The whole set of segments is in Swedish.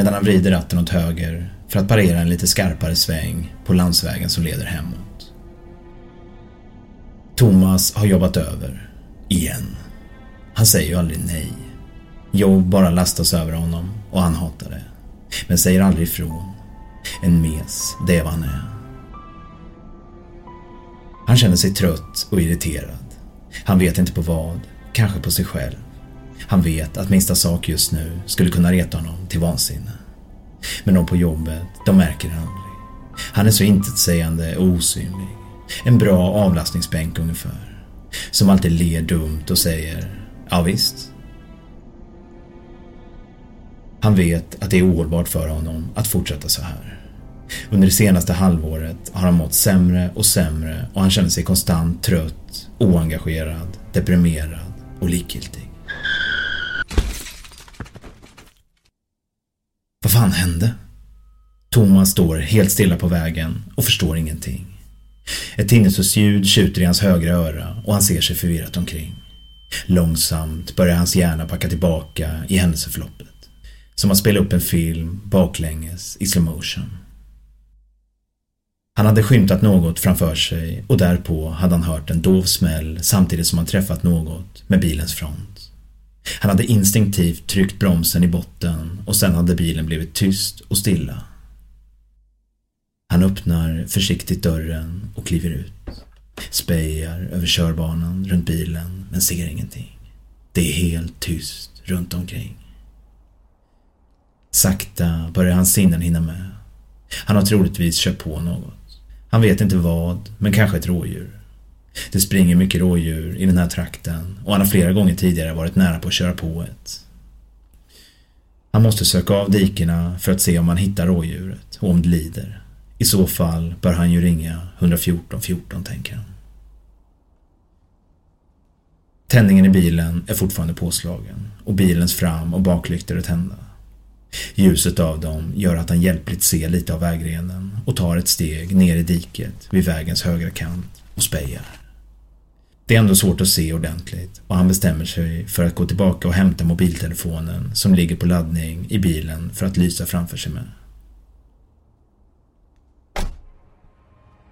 medan han vrider ratten åt höger för att parera en lite skarpare sväng på landsvägen som leder hemåt. Thomas har jobbat över. Igen. Han säger ju aldrig nej. Jobb bara lastas över honom och han hatar det. Men säger aldrig ifrån. En mes, det är vad han är. Han känner sig trött och irriterad. Han vet inte på vad, kanske på sig själv. Han vet att minsta sak just nu skulle kunna reta honom till vansinne. Men de på jobbet, de märker det aldrig. Han är så intetsägande och osynlig. En bra avlastningsbänk ungefär. Som alltid ler dumt och säger ja visst. Han vet att det är ohållbart för honom att fortsätta så här. Under det senaste halvåret har han mått sämre och sämre och han känner sig konstant trött, oengagerad, deprimerad och likgiltig. Vad fan hände? Thomas står helt stilla på vägen och förstår ingenting. Ett tinnitusljud tjuter i hans högra öra och han ser sig förvirrat omkring. Långsamt börjar hans hjärna packa tillbaka i händelseförloppet. Som att spela upp en film baklänges i slow motion. Han hade skymtat något framför sig och därpå hade han hört en dov smäll samtidigt som han träffat något med bilens front. Han hade instinktivt tryckt bromsen i botten och sen hade bilen blivit tyst och stilla. Han öppnar försiktigt dörren och kliver ut. Spejar över körbanan runt bilen men ser ingenting. Det är helt tyst runt omkring. Sakta börjar hans sinnen hinna med. Han har troligtvis kört på något. Han vet inte vad, men kanske ett rådjur. Det springer mycket rådjur i den här trakten och han har flera gånger tidigare varit nära på att köra på ett. Han måste söka av dikena för att se om han hittar rådjuret och om det lider. I så fall bör han ju ringa 114 14 tänker han. Tändningen i bilen är fortfarande påslagen och bilens fram och baklyktor är tända. Ljuset av dem gör att han hjälpligt ser lite av vägrenen och tar ett steg ner i diket vid vägens högra kant och spejar. Det är ändå svårt att se ordentligt och han bestämmer sig för att gå tillbaka och hämta mobiltelefonen som ligger på laddning i bilen för att lysa framför sig med.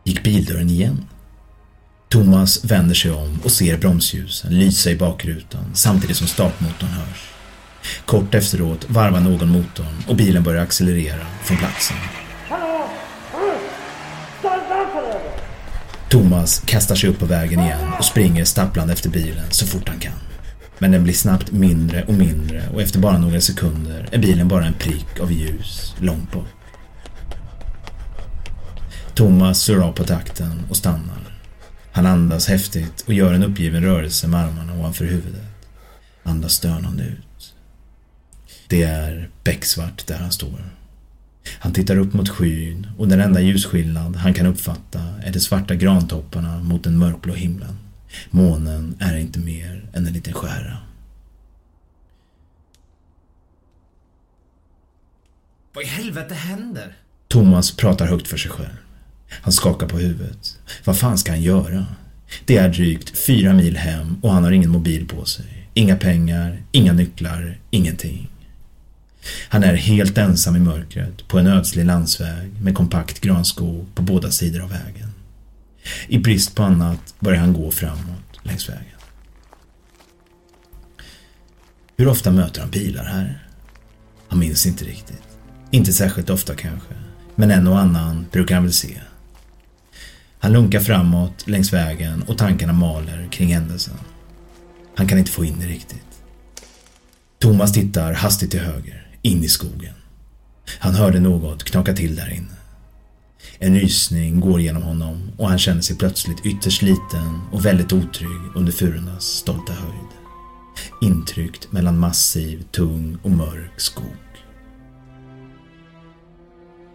Gick bildörren igen? Thomas vänder sig om och ser bromsljusen lysa i bakrutan samtidigt som startmotorn hörs. Kort efteråt varvar någon motorn och bilen börjar accelerera från platsen. Thomas kastar sig upp på vägen igen och springer stapplande efter bilen så fort han kan. Men den blir snabbt mindre och mindre och efter bara några sekunder är bilen bara en prick av ljus långt bort. Thomas surrar av på takten och stannar. Han andas häftigt och gör en uppgiven rörelse med armarna ovanför huvudet. Andas stönande ut. Det är becksvart där han står. Han tittar upp mot skyn och den enda ljusskillnad han kan uppfatta är de svarta grantopparna mot den mörkblå himlen. Månen är inte mer än en liten skära. Vad i helvete händer? Thomas pratar högt för sig själv. Han skakar på huvudet. Vad fan ska han göra? Det är drygt fyra mil hem och han har ingen mobil på sig. Inga pengar, inga nycklar, ingenting. Han är helt ensam i mörkret på en ödslig landsväg med kompakt granskog på båda sidor av vägen. I brist på annat börjar han gå framåt längs vägen. Hur ofta möter han bilar här? Han minns inte riktigt. Inte särskilt ofta kanske, men en och annan brukar han väl se. Han lunkar framåt längs vägen och tankarna maler kring händelsen. Han kan inte få in det riktigt. Thomas tittar hastigt till höger in i skogen. Han hörde något knaka till där inne. En rysning går genom honom och han känner sig plötsligt ytterst liten och väldigt otrygg under furornas stolta höjd. Intryckt mellan massiv, tung och mörk skog.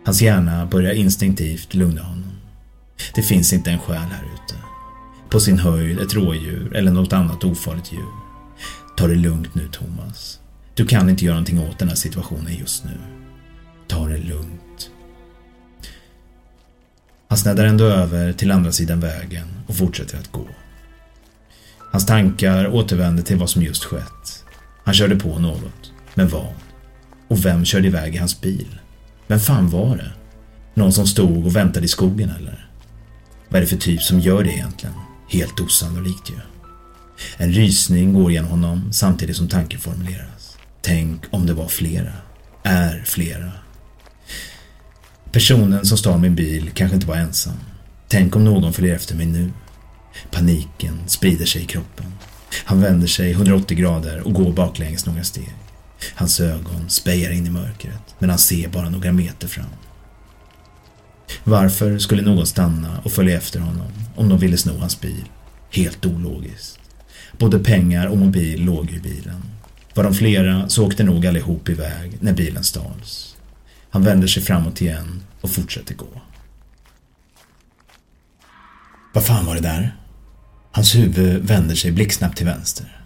Hans hjärna börjar instinktivt lugna honom. Det finns inte en själ här ute. På sin höjd ett rådjur eller något annat ofarligt djur. Ta det lugnt nu Thomas. Du kan inte göra någonting åt den här situationen just nu. Ta det lugnt. Han sneddar ändå över till andra sidan vägen och fortsätter att gå. Hans tankar återvänder till vad som just skett. Han körde på något. Men vad? Och vem körde iväg i hans bil? Vem fan var det? Någon som stod och väntade i skogen eller? Vad är det för typ som gör det egentligen? Helt osannolikt ju. En rysning går genom honom samtidigt som tanken formuleras. Tänk om det var flera. Är flera. Personen som stal min bil kanske inte var ensam. Tänk om någon följer efter mig nu. Paniken sprider sig i kroppen. Han vänder sig 180 grader och går baklänges några steg. Hans ögon spejar in i mörkret, men han ser bara några meter fram. Varför skulle någon stanna och följa efter honom om de ville sno hans bil? Helt ologiskt. Både pengar och mobil låg i bilen. Var de flera så åkte nog allihop iväg när bilen stals. Han vänder sig framåt igen och fortsätter gå. Vad fan var det där? Hans huvud vänder sig blixtsnabbt till vänster.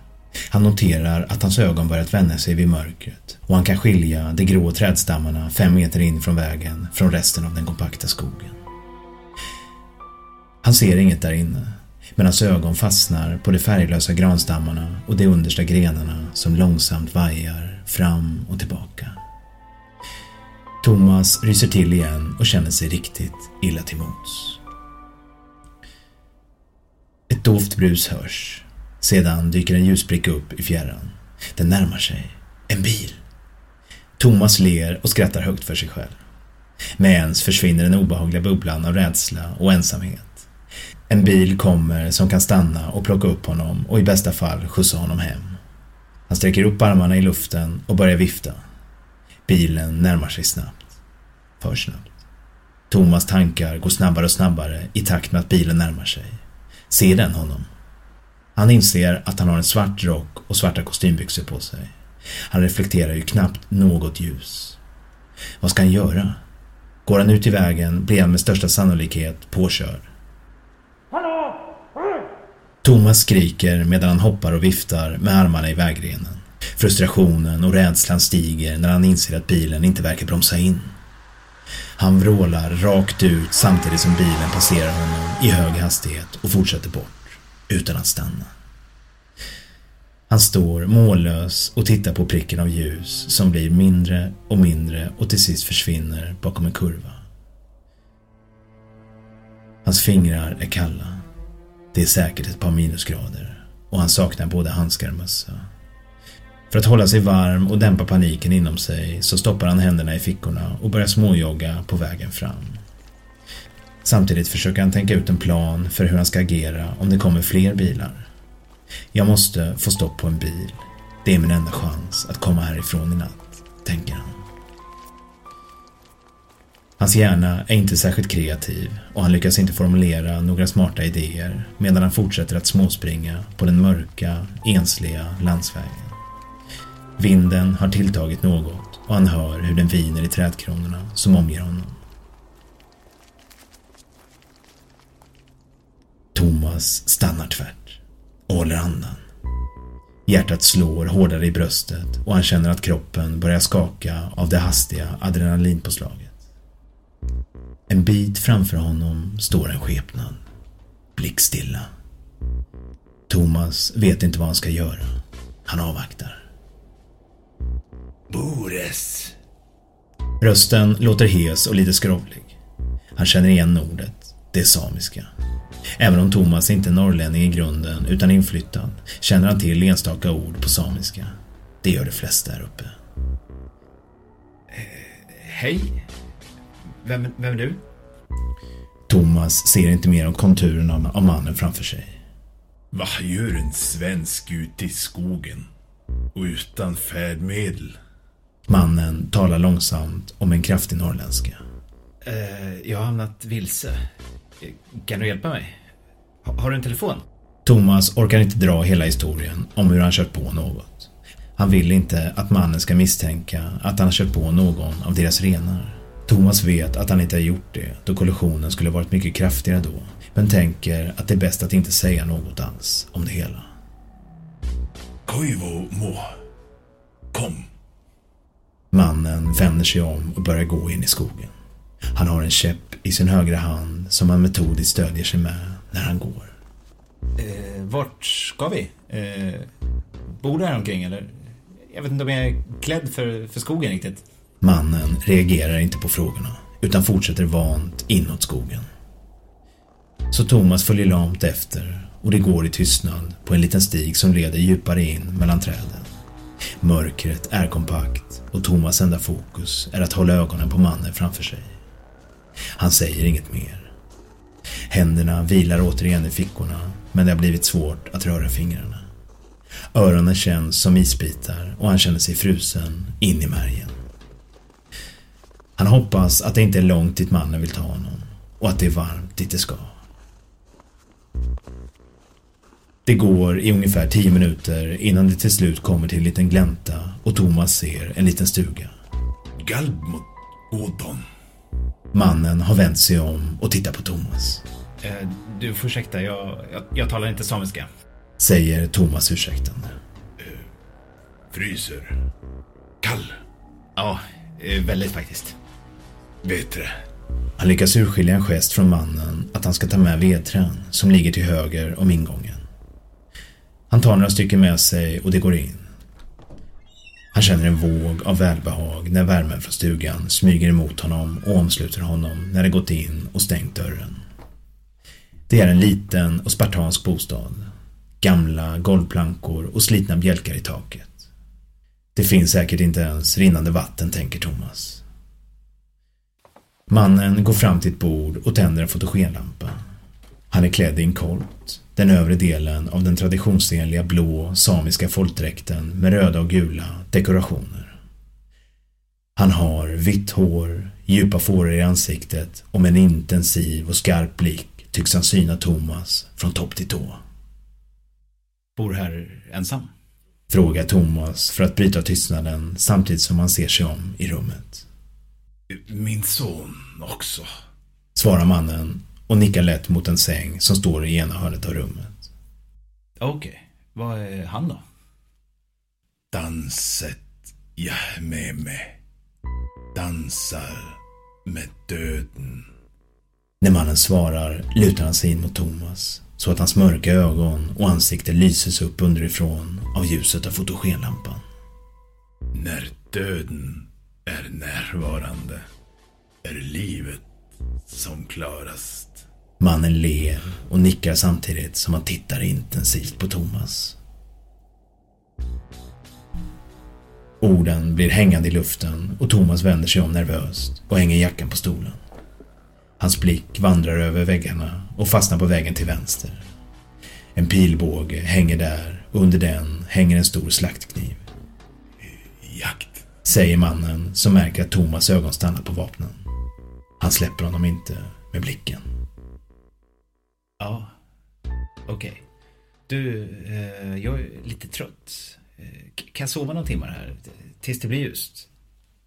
Han noterar att hans ögon börjat vända sig vid mörkret och han kan skilja de grå trädstammarna fem meter in från vägen från resten av den kompakta skogen. Han ser inget där inne, Medan ögon fastnar på de färglösa granstammarna och de understa grenarna som långsamt vajar fram och tillbaka. Thomas ryser till igen och känner sig riktigt illa till mots. Ett dovt brus hörs. Sedan dyker en ljusbricka upp i fjärran. Den närmar sig. En bil. Thomas ler och skrattar högt för sig själv. Med ens försvinner den obehagliga bubblan av rädsla och ensamhet. En bil kommer som kan stanna och plocka upp honom och i bästa fall skjutsa honom hem. Han sträcker upp armarna i luften och börjar vifta. Bilen närmar sig snabbt. För snabbt. Thomas tankar går snabbare och snabbare i takt med att bilen närmar sig. Ser den honom? Han inser att han har en svart rock och svarta kostymbyxor på sig. Han reflekterar ju knappt något ljus. Vad ska han göra? Går han ut i vägen blir han med största sannolikhet påkörd. Thomas skriker medan han hoppar och viftar med armarna i vägrenen. Frustrationen och rädslan stiger när han inser att bilen inte verkar bromsa in. Han vrålar rakt ut samtidigt som bilen passerar honom i hög hastighet och fortsätter bort, utan att stanna. Han står mållös och tittar på pricken av ljus som blir mindre och mindre och till sist försvinner bakom en kurva. Hans fingrar är kalla. Det är säkert ett par minusgrader och han saknar både handskar och mössa. För att hålla sig varm och dämpa paniken inom sig så stoppar han händerna i fickorna och börjar småjogga på vägen fram. Samtidigt försöker han tänka ut en plan för hur han ska agera om det kommer fler bilar. Jag måste få stopp på en bil. Det är min enda chans att komma härifrån i natt, tänker han. Hans hjärna är inte särskilt kreativ och han lyckas inte formulera några smarta idéer medan han fortsätter att småspringa på den mörka, ensliga landsvägen. Vinden har tilltagit något och han hör hur den viner i trädkronorna som omger honom. Thomas stannar tvärt och håller andan. Hjärtat slår hårdare i bröstet och han känner att kroppen börjar skaka av det hastiga adrenalinpåslaget. En bit framför honom står en skepnad. Blickstilla. Thomas vet inte vad han ska göra. Han avvaktar. Bores. Rösten låter hes och lite skrovlig. Han känner igen ordet. Det är samiska. Även om Thomas inte är norrlänning i grunden utan inflyttad känner han till enstaka ord på samiska. Det gör de flesta här uppe. Hej. Vem, vem är du? Thomas ser inte mer än konturerna av mannen framför sig. Vad gör en svensk ute i skogen? Och utan färdmedel? Mannen talar långsamt om en kraftig norrländska. Eh, jag har hamnat vilse. Kan du hjälpa mig? Ha, har du en telefon? Thomas orkar inte dra hela historien om hur han kört på något. Han vill inte att mannen ska misstänka att han har kört på någon av deras renar. Thomas vet att han inte har gjort det då kollisionen skulle varit mycket kraftigare då, men tänker att det är bäst att inte säga något alls om det hela. Koivu mo. Kom. Mannen vänder sig om och börjar gå in i skogen. Han har en käpp i sin högra hand som han metodiskt stödjer sig med när han går. Eh, vart ska vi? Eh, bor du här omkring eller? jag vet inte om jag är klädd för, för skogen riktigt. Mannen reagerar inte på frågorna utan fortsätter vant inåt skogen. Så Thomas följer lamt efter och det går i tystnad på en liten stig som leder djupare in mellan träden. Mörkret är kompakt och Thomas enda fokus är att hålla ögonen på mannen framför sig. Han säger inget mer. Händerna vilar återigen i fickorna men det har blivit svårt att röra fingrarna. Öronen känns som isbitar och han känner sig frusen in i märgen. Han hoppas att det inte är långt dit mannen vill ta honom och att det är varmt dit det ska. Det går i ungefär tio minuter innan det till slut kommer till en liten glänta och Thomas ser en liten stuga. Galbmot Godon. Mannen har vänt sig om och tittar på Thomas. Eh, du får ursäkta, jag, jag, jag talar inte samiska. Säger Thomas ursäktande. Fryser. Kall. Ja, eh, väldigt faktiskt. Bättre. Han lyckas urskilja en gest från mannen att han ska ta med vedträn som ligger till höger om ingången. Han tar några stycken med sig och det går in. Han känner en våg av välbehag när värmen från stugan smyger emot honom och omsluter honom när det gått in och stängt dörren. Det är en liten och spartansk bostad. Gamla golvplankor och slitna bjälkar i taket. Det finns säkert inte ens rinnande vatten, tänker Thomas. Mannen går fram till ett bord och tänder en fotogenlampa. Han är klädd i en kolt, den övre delen av den traditionsenliga blå samiska folkdräkten med röda och gula dekorationer. Han har vitt hår, djupa fåror i ansiktet och med en intensiv och skarp blick tycks han syna Thomas från topp till tå. Bor här ensam? Frågar Thomas för att bryta tystnaden samtidigt som han ser sig om i rummet. Min son också. Svarar mannen och nickar lätt mot en säng som står i ena hörnet av rummet. Okej, vad är han då? Danset jag med mig. Dansar med döden. När mannen svarar lutar han sig in mot Thomas så att hans mörka ögon och ansikte lyses upp underifrån av ljuset av fotogenlampan. När döden är närvarande är livet som klarast. Mannen ler och nickar samtidigt som han tittar intensivt på Thomas. Orden blir hängande i luften och Thomas vänder sig om nervöst och hänger jackan på stolen. Hans blick vandrar över väggarna och fastnar på väggen till vänster. En pilbåge hänger där och under den hänger en stor slaktkniv. Jakt. Säger mannen som märker att Thomas ögon stannar på vapnen. Han släpper honom inte med blicken. Ja, okej. Du, eh, jag är lite trött. Eh, kan jag sova några timmar här? Tills det blir ljust?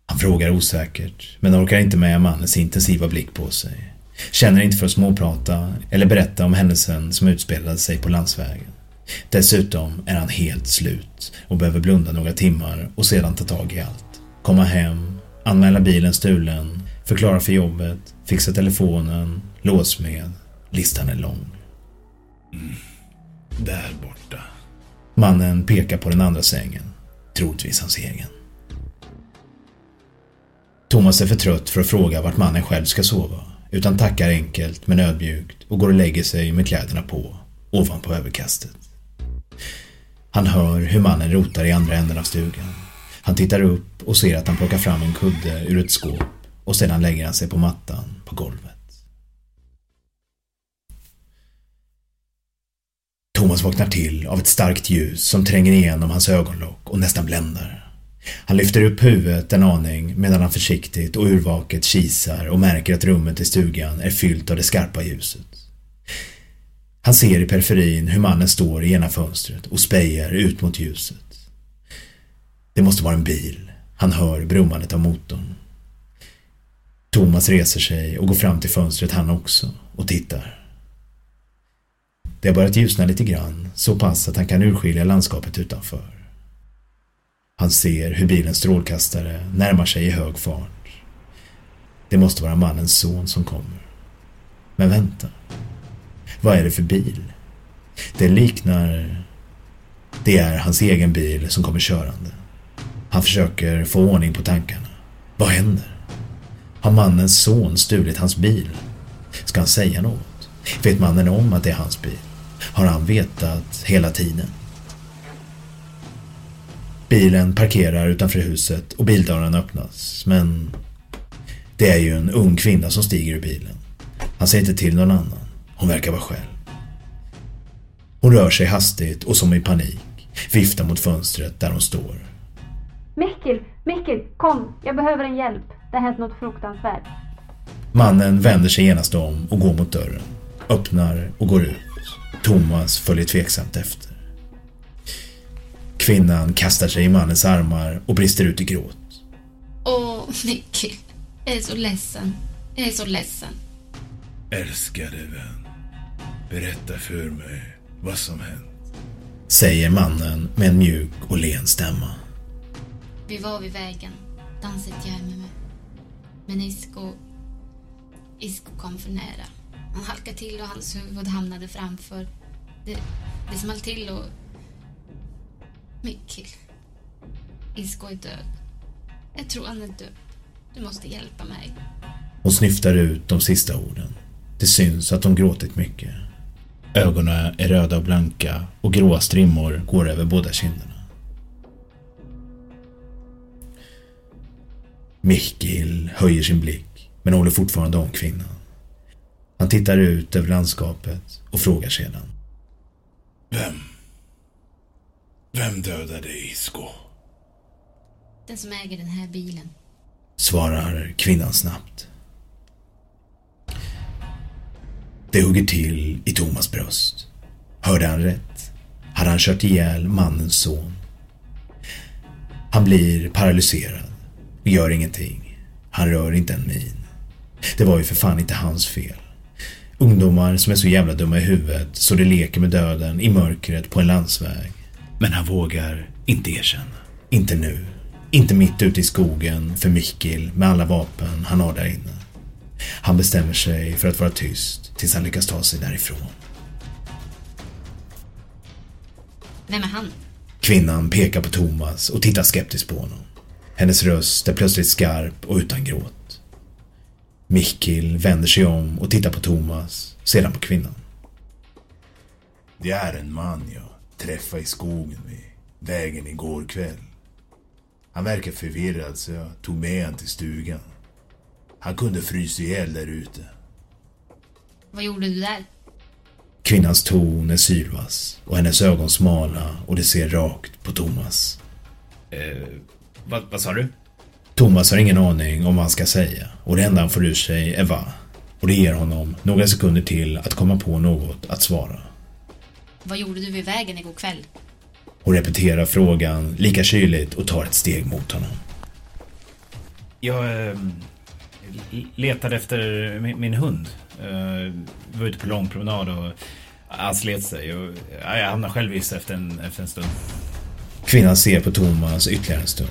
Han frågar osäkert, men orkar inte med mannens intensiva blick på sig. Känner inte för att småprata eller berätta om händelsen som utspelade sig på landsvägen. Dessutom är han helt slut och behöver blunda några timmar och sedan ta tag i allt. Komma hem, anmäla bilen stulen, förklara för jobbet, fixa telefonen, låsmed. Listan är lång. Där borta. Mannen pekar på den andra sängen. Troligtvis hans egen. Thomas är för trött för att fråga vart mannen själv ska sova, utan tackar enkelt men ödmjukt och går och lägger sig med kläderna på, ovanpå överkastet. Han hör hur mannen rotar i andra änden av stugan. Han tittar upp och ser att han plockar fram en kudde ur ett skåp och sedan lägger han sig på mattan på golvet. Thomas vaknar till av ett starkt ljus som tränger igenom hans ögonlock och nästan bländar. Han lyfter upp huvudet en aning medan han försiktigt och urvaket kisar och märker att rummet i stugan är fyllt av det skarpa ljuset. Han ser i periferin hur mannen står i ena fönstret och spejar ut mot ljuset. Det måste vara en bil. Han hör brummandet av motorn. Thomas reser sig och går fram till fönstret han också och tittar. Det har börjat ljusna lite grann, så pass att han kan urskilja landskapet utanför. Han ser hur bilens strålkastare närmar sig i hög fart. Det måste vara mannens son som kommer. Men vänta. Vad är det för bil? Det liknar... Det är hans egen bil som kommer körande. Han försöker få ordning på tankarna. Vad händer? Har mannens son stulit hans bil? Ska han säga något? Vet mannen om att det är hans bil? Har han vetat hela tiden? Bilen parkerar utanför huset och bildörren öppnas, men det är ju en ung kvinna som stiger ur bilen. Han säger inte till någon annan. Hon verkar vara själv. Hon rör sig hastigt och som i panik viftar mot fönstret där hon står. Mikkel, Mikkel, kom! Jag behöver en hjälp. Det har hänt något fruktansvärt. Mannen vänder sig genast om och går mot dörren. Öppnar och går ut. Thomas följer tveksamt efter. Kvinnan kastar sig i mannens armar och brister ut i gråt. Åh, Mikkel. Jag är så ledsen. Jag är så ledsen. Älskade vän. Berätta för mig vad som hänt. Säger mannen med en mjuk och len stämma. Vi var vid vägen. danset jag med mig. Men Isko... Isko kom för nära. Han halkade till och hans huvud hamnade framför. Det, det small till och... Mikkel. Isko är död. Jag tror han är död. Du måste hjälpa mig. Hon snyftar ut de sista orden. Det syns att hon gråtit mycket. Ögonen är röda och blanka och gråa strimmor går över båda kinderna. Mikkel höjer sin blick men håller fortfarande om kvinnan. Han tittar ut över landskapet och frågar sedan. Vem? Vem dödade Isko? Den som äger den här bilen. Svarar kvinnan snabbt. Det hugger till i Thomas bröst. Hörde han rätt? Hade han kört ihjäl mannens son? Han blir paralyserad gör ingenting. Han rör inte en min. Det var ju för fan inte hans fel. Ungdomar som är så jävla dumma i huvudet så de leker med döden i mörkret på en landsväg. Men han vågar inte erkänna. Inte nu. Inte mitt ute i skogen för Mikkel med alla vapen han har där inne. Han bestämmer sig för att vara tyst tills han lyckas ta sig därifrån. Vem är han? Kvinnan pekar på Thomas och tittar skeptiskt på honom. Hennes röst är plötsligt skarp och utan gråt. Mikkel vänder sig om och tittar på Thomas, sedan på kvinnan. Det är en man jag träffade i skogen vid vägen igår kväll. Han verkar förvirrad så jag tog med han till stugan. Han kunde frysa ihjäl där ute. Vad gjorde du där? Kvinnans ton är sylvass och hennes ögon smala och det ser rakt på Thomas. Eh, vad, vad sa du? Thomas har ingen aning om vad han ska säga och det enda han får ur sig är va. Och det ger honom några sekunder till att komma på något att svara. Vad gjorde du vid vägen igår kväll? Hon repeterar frågan lika kyligt och tar ett steg mot honom. Jag eh, letade efter min, min hund. Eh, var ute på lång promenad och han slet sig. Och, ja, jag hamnade själv i efter en, efter en stund. Kvinnan ser på Thomas ytterligare en stund.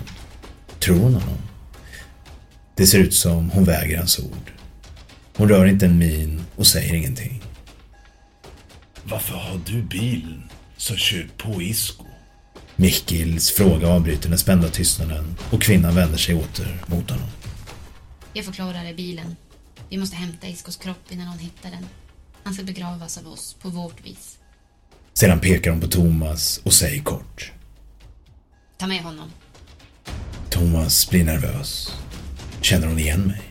Tror hon honom? Det ser ut som hon väger hans ord. Hon rör inte en min och säger ingenting. Varför har du bilen som kört på Isko? Mikkels fråga avbryter den spända tystnaden och kvinnan vänder sig åter mot honom. Jag förklarar i bilen. Vi måste hämta Iskos kropp innan hon hittar den. Han ska begravas av oss på vårt vis. Sedan pekar hon på Thomas och säger kort. Ta med honom. Thomas blir nervös. Känner hon igen mig?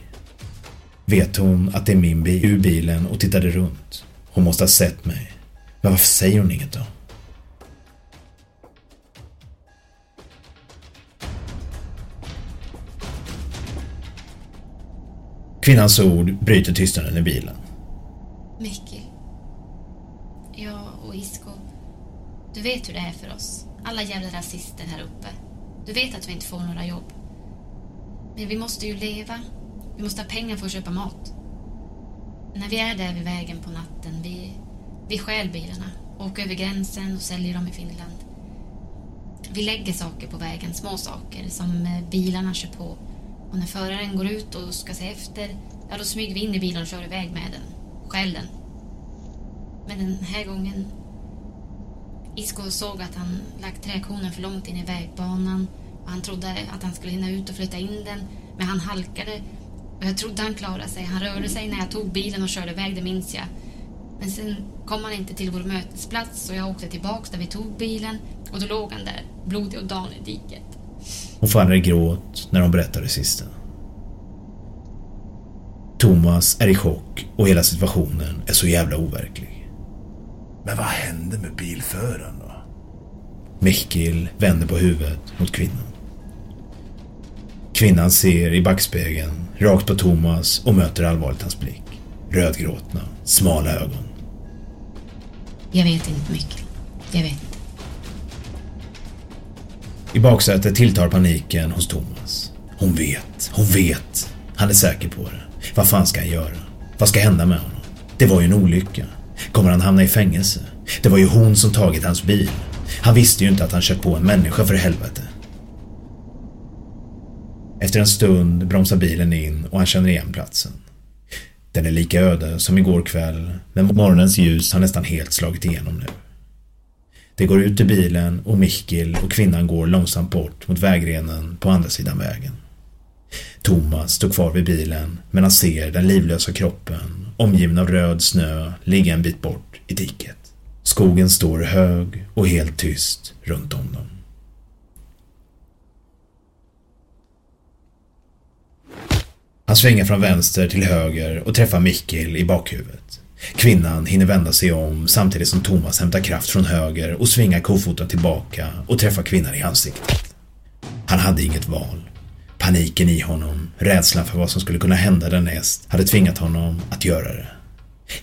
Vet hon att det är min bil ur bilen och tittade runt? Hon måste ha sett mig. Men varför säger hon inget då? Kvinnans ord bryter tystnaden i bilen. Mickey. Jag och Isko. Du vet hur det är för oss. Alla jävla rasister här uppe. Du vet att vi inte får några jobb. Men vi måste ju leva. Vi måste ha pengar för att köpa mat. När vi är där vid vägen på natten, vi, vi stjäl bilarna, åker över gränsen och säljer dem i Finland. Vi lägger saker på vägen, små saker som eh, bilarna kör på. Och när föraren går ut och ska se efter, ja då smyger vi in i bilen och kör iväg med den. Stjäl den. Men den här gången... Isko såg att han lagt träkonen för långt in i vägbanan Och han trodde att han skulle hinna ut och flytta in den, men han halkade och jag trodde han klarade sig. Han rörde sig när jag tog bilen och körde iväg, det minns jag. Men sen kom han inte till vår mötesplats och jag åkte tillbaks där vi tog bilen och då låg han där, blodig och dan i diket. Hon faller i gråt när hon berättar det sista. Thomas är i chock och hela situationen är så jävla overklig. Men vad hände med bilföraren då? Mikkel vänder på huvudet mot kvinnan. Kvinnan ser i backspegeln rakt på Thomas och möter allvarligt hans blick. Rödgråtna, smala ögon. Jag vet inte mycket. Jag vet inte. I baksätet tilltar paniken hos Thomas. Hon vet, hon vet. Han är säker på det. Vad fan ska han göra? Vad ska hända med honom? Det var ju en olycka. Kommer han hamna i fängelse? Det var ju hon som tagit hans bil. Han visste ju inte att han kört på en människa för helvete. Efter en stund bromsar bilen in och han känner igen platsen. Den är lika öde som igår kväll, men morgonens ljus har nästan helt slagit igenom nu. Det går ut ur bilen och Mikkel och kvinnan går långsamt bort mot vägrenen på andra sidan vägen. Thomas står kvar vid bilen men han ser den livlösa kroppen omgiven av röd snö ligga en bit bort i diket. Skogen står hög och helt tyst runt om dem. Han svänger från vänster till höger och träffar Mikkel i bakhuvudet. Kvinnan hinner vända sig om samtidigt som Thomas hämtar kraft från höger och svingar kofoten tillbaka och träffar kvinnan i ansiktet. Han hade inget val. Paniken i honom, rädslan för vad som skulle kunna hända därnäst, hade tvingat honom att göra det.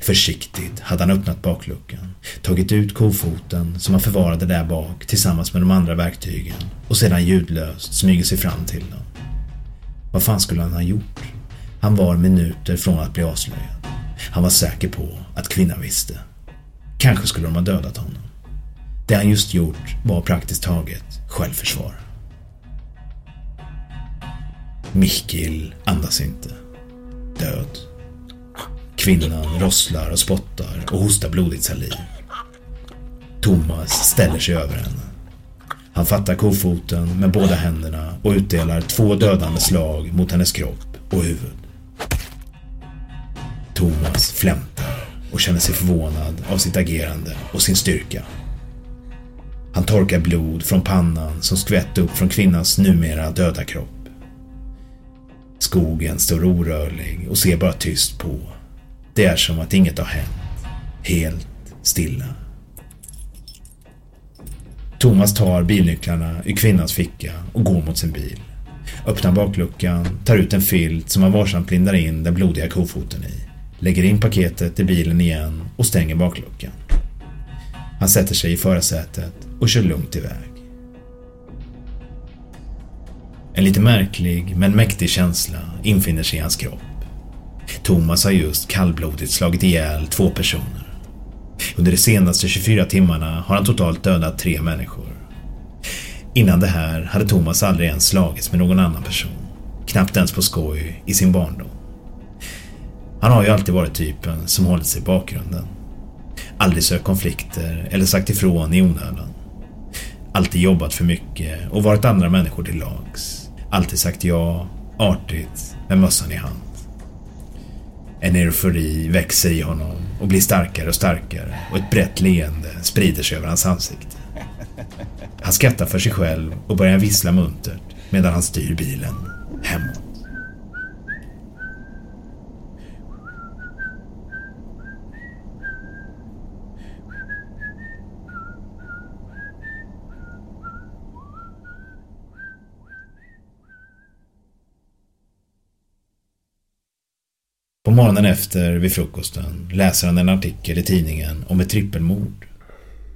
Försiktigt hade han öppnat bakluckan, tagit ut kofoten som han förvarade där bak tillsammans med de andra verktygen och sedan ljudlöst smyger sig fram till dem. Vad fan skulle han ha gjort? Han var minuter från att bli avslöjad. Han var säker på att kvinnan visste. Kanske skulle de ha dödat honom. Det han just gjort var praktiskt taget självförsvar. Mikkel andas inte. Död. Kvinnan rosslar och spottar och hostar blodigt saliv. Thomas ställer sig över henne. Han fattar kofoten med båda händerna och utdelar två dödande slag mot hennes kropp och huvud. Thomas flämtar och känner sig förvånad av sitt agerande och sin styrka. Han torkar blod från pannan som skvätt upp från kvinnans numera döda kropp. Skogen står orörlig och ser bara tyst på. Det är som att inget har hänt. Helt stilla. Thomas tar bilnycklarna ur kvinnans ficka och går mot sin bil. Öppnar bakluckan, tar ut en filt som han varsamt lindar in den blodiga kofoten i. Lägger in paketet i bilen igen och stänger bakluckan. Han sätter sig i förarsätet och kör lugnt iväg. En lite märklig men mäktig känsla infinner sig i hans kropp. Thomas har just kallblodigt slagit ihjäl två personer. Under de senaste 24 timmarna har han totalt dödat tre människor. Innan det här hade Thomas aldrig ens slagits med någon annan person. Knappt ens på skoj i sin barndom. Han har ju alltid varit typen som hållit sig i bakgrunden. Aldrig sökt konflikter eller sagt ifrån i onödan. Alltid jobbat för mycket och varit andra människor till lags. Alltid sagt ja, artigt, med mössan i hand. En eufori växer i honom och blir starkare och starkare och ett brett leende sprider sig över hans ansikte. Han skrattar för sig själv och börjar vissla muntert medan han styr bilen hemåt. Morgonen efter, vid frukosten, läser han en artikel i tidningen om ett trippelmord.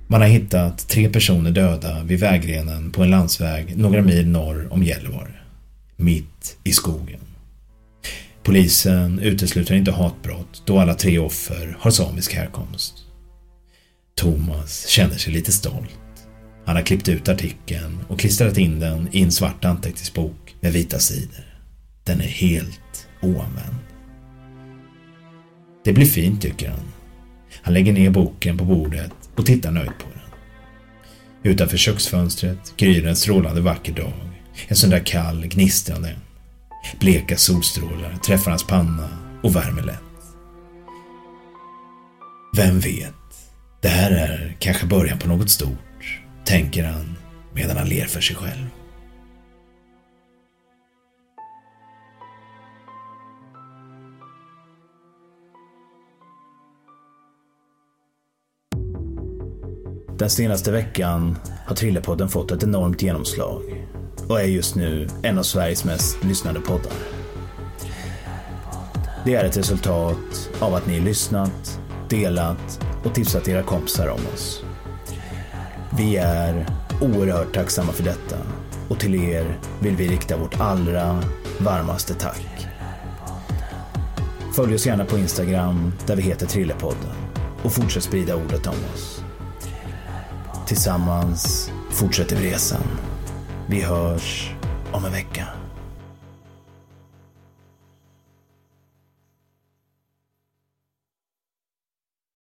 Man har hittat tre personer döda vid vägrenen på en landsväg några mil norr om Gällivare. Mitt i skogen. Polisen utesluter inte hatbrott då alla tre offer har samisk härkomst. Thomas känner sig lite stolt. Han har klippt ut artikeln och klistrat in den i en svart anteckningsbok med vita sidor. Den är helt oanvänd. Det blir fint tycker han. Han lägger ner boken på bordet och tittar nöjd på den. Utanför köksfönstret gryr en strålande vacker dag. En sån där kall, gnistrande. Bleka solstrålar träffar hans panna och värmer lätt. Vem vet? Det här är kanske början på något stort, tänker han medan han ler för sig själv. Den senaste veckan har Trillepodden fått ett enormt genomslag och är just nu en av Sveriges mest lyssnade poddar. Det är ett resultat av att ni lyssnat, delat och tipsat era kompisar om oss. Vi är oerhört tacksamma för detta och till er vill vi rikta vårt allra varmaste tack. Följ oss gärna på Instagram där vi heter Trillepodden och fortsätt sprida ordet om oss. Tillsammans fortsätter vi resan. Vi hörs om en vecka.